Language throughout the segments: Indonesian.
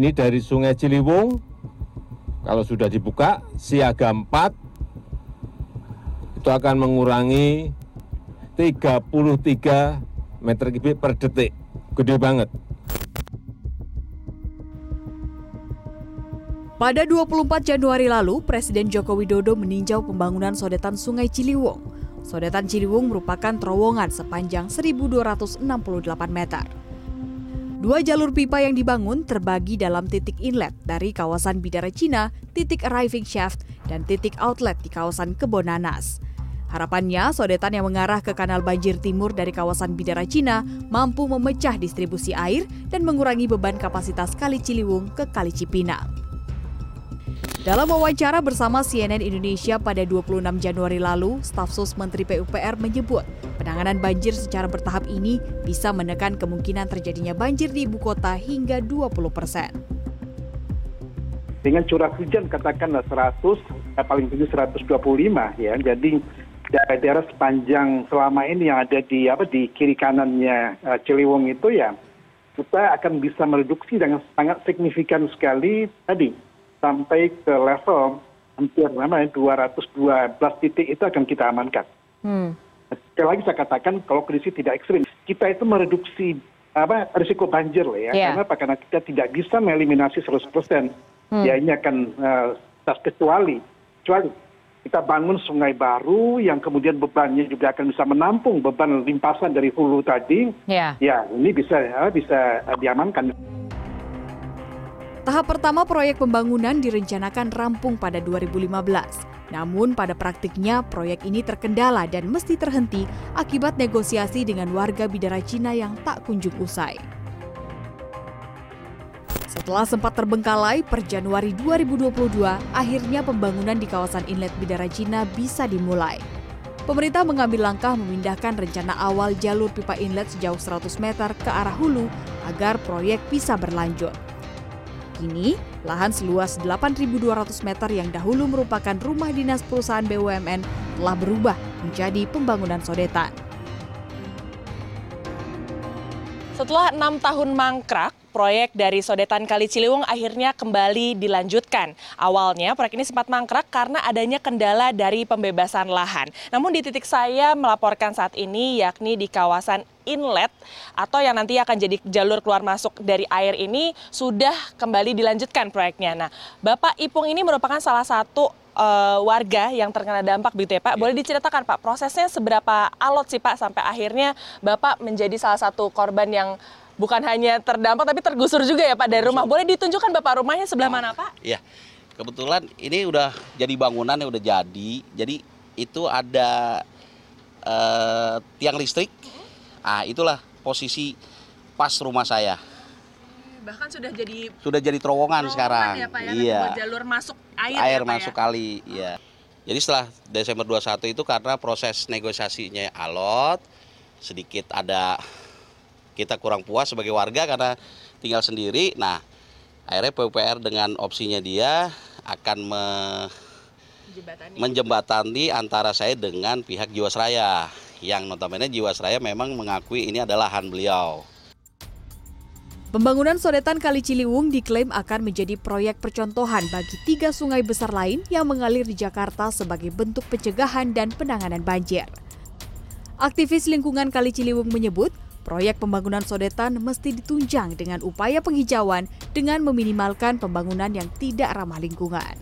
Ini dari Sungai Ciliwung, kalau sudah dibuka, siaga 4, itu akan mengurangi 33 meter kubik per detik. Gede banget. Pada 24 Januari lalu, Presiden Joko Widodo meninjau pembangunan sodetan Sungai Ciliwung. Sodetan Ciliwung merupakan terowongan sepanjang 1.268 meter. Dua jalur pipa yang dibangun terbagi dalam titik inlet dari kawasan Bidara Cina, titik arriving shaft, dan titik outlet di kawasan Kebonanas. Harapannya, sodetan yang mengarah ke kanal banjir timur dari kawasan Bidara Cina mampu memecah distribusi air dan mengurangi beban kapasitas Kali Ciliwung ke Kali Cipinang. Dalam wawancara bersama CNN Indonesia pada 26 Januari lalu, staf sus Menteri PUPR menyebut penanganan banjir secara bertahap ini bisa menekan kemungkinan terjadinya banjir di ibu kota hingga 20 persen. Dengan curah hujan katakanlah 100, eh, paling tinggi 125 ya, jadi daerah-daerah sepanjang selama ini yang ada di apa di kiri kanannya uh, Ciliwung itu ya kita akan bisa mereduksi dengan sangat signifikan sekali tadi sampai ke level hampir namanya 212 titik itu akan kita amankan. Hmm. Sekali lagi saya katakan kalau kondisi tidak ekstrim, kita itu mereduksi apa risiko banjir lah ya. Yeah. Karena karena kita tidak bisa mengeliminasi 100%. Hmm. Ya ini akan uh, kecuali kecuali kita bangun sungai baru yang kemudian bebannya juga akan bisa menampung beban limpasan dari hulu tadi. Yeah. Ya, ini bisa bisa diamankan. Tahap pertama proyek pembangunan direncanakan rampung pada 2015. Namun pada praktiknya proyek ini terkendala dan mesti terhenti akibat negosiasi dengan warga Bidara Cina yang tak kunjung usai. Setelah sempat terbengkalai, per Januari 2022, akhirnya pembangunan di kawasan inlet Bidara Cina bisa dimulai. Pemerintah mengambil langkah memindahkan rencana awal jalur pipa inlet sejauh 100 meter ke arah hulu agar proyek bisa berlanjut. Kini, lahan seluas 8.200 meter yang dahulu merupakan rumah dinas perusahaan BUMN telah berubah menjadi pembangunan sodetan. Setelah enam tahun mangkrak, proyek dari Sodetan Kali Ciliwung akhirnya kembali dilanjutkan. Awalnya proyek ini sempat mangkrak karena adanya kendala dari pembebasan lahan. Namun di titik saya melaporkan saat ini yakni di kawasan inlet atau yang nanti akan jadi jalur keluar masuk dari air ini sudah kembali dilanjutkan proyeknya. Nah, Bapak Ipung ini merupakan salah satu uh, warga yang terkena dampak begitu ya Pak. Boleh diceritakan Pak prosesnya seberapa alot sih Pak sampai akhirnya Bapak menjadi salah satu korban yang bukan hanya terdampak tapi tergusur juga ya Pak dari rumah. Boleh ditunjukkan Bapak rumahnya sebelah mana Pak? Iya. Kebetulan ini udah jadi bangunan yang udah jadi. Jadi itu ada uh, tiang listrik. Ah, itulah posisi pas rumah saya. Bahkan sudah jadi sudah jadi terowongan, sekarang. Ya, Pak, ya? Iya. jalur masuk air. Air ya, Pak, masuk ya? kali, iya. Jadi setelah Desember 21 itu karena proses negosiasinya alot, sedikit ada kita kurang puas sebagai warga karena tinggal sendiri. Nah, akhirnya PUPR dengan opsinya dia akan me menjembatani antara saya dengan pihak Jiwasraya yang notabene Jiwasraya memang mengakui ini adalah lahan beliau. Pembangunan sodetan Kali Ciliwung diklaim akan menjadi proyek percontohan bagi tiga sungai besar lain yang mengalir di Jakarta sebagai bentuk pencegahan dan penanganan banjir. Aktivis lingkungan Kali Ciliwung menyebut Proyek pembangunan sodetan mesti ditunjang dengan upaya penghijauan dengan meminimalkan pembangunan yang tidak ramah lingkungan.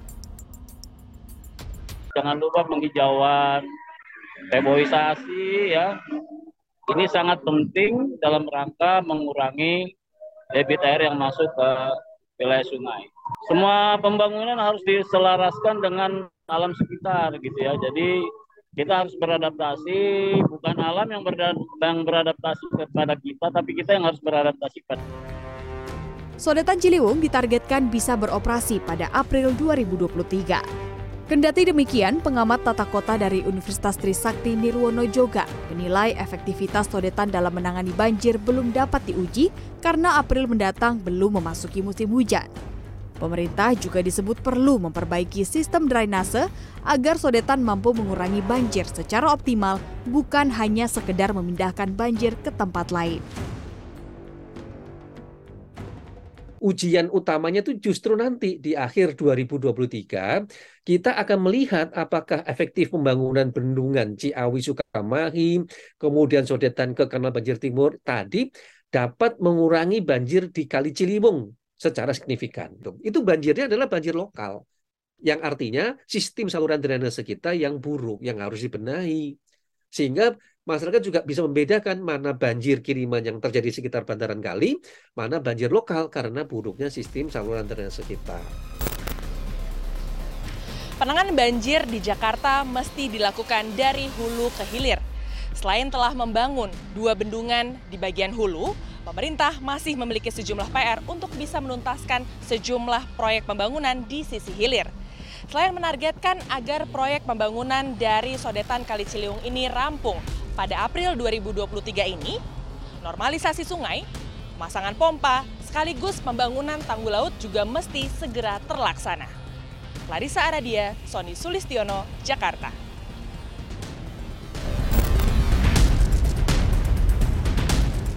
Jangan lupa penghijauan, reboisasi ya. Ini sangat penting dalam rangka mengurangi debit air yang masuk ke wilayah sungai. Semua pembangunan harus diselaraskan dengan alam sekitar gitu ya. Jadi kita harus beradaptasi bukan alam yang, yang beradaptasi kepada kita tapi kita yang harus beradaptasi pada Sodetan Ciliwung ditargetkan bisa beroperasi pada April 2023. Kendati demikian, pengamat tata kota dari Universitas Trisakti Nirwono Joga menilai efektivitas sodetan dalam menangani banjir belum dapat diuji karena April mendatang belum memasuki musim hujan. Pemerintah juga disebut perlu memperbaiki sistem drainase agar sodetan mampu mengurangi banjir secara optimal, bukan hanya sekedar memindahkan banjir ke tempat lain. Ujian utamanya itu justru nanti di akhir 2023 kita akan melihat apakah efektif pembangunan bendungan Ciawi Sukamahi, kemudian sodetan ke Kanal Banjir Timur tadi dapat mengurangi banjir di Kali Ciliwung secara signifikan. Itu banjirnya adalah banjir lokal. Yang artinya sistem saluran drainase kita yang buruk, yang harus dibenahi. Sehingga masyarakat juga bisa membedakan mana banjir kiriman yang terjadi di sekitar bantaran kali, mana banjir lokal karena buruknya sistem saluran drainase kita. Penanganan banjir di Jakarta mesti dilakukan dari hulu ke hilir. Selain telah membangun dua bendungan di bagian hulu, pemerintah masih memiliki sejumlah PR untuk bisa menuntaskan sejumlah proyek pembangunan di sisi hilir. Selain menargetkan agar proyek pembangunan dari sodetan Kali Ciliwung ini rampung pada April 2023 ini, normalisasi sungai, pemasangan pompa, sekaligus pembangunan tanggul laut juga mesti segera terlaksana. Larissa Aradia, Sony Sulistiono, Jakarta.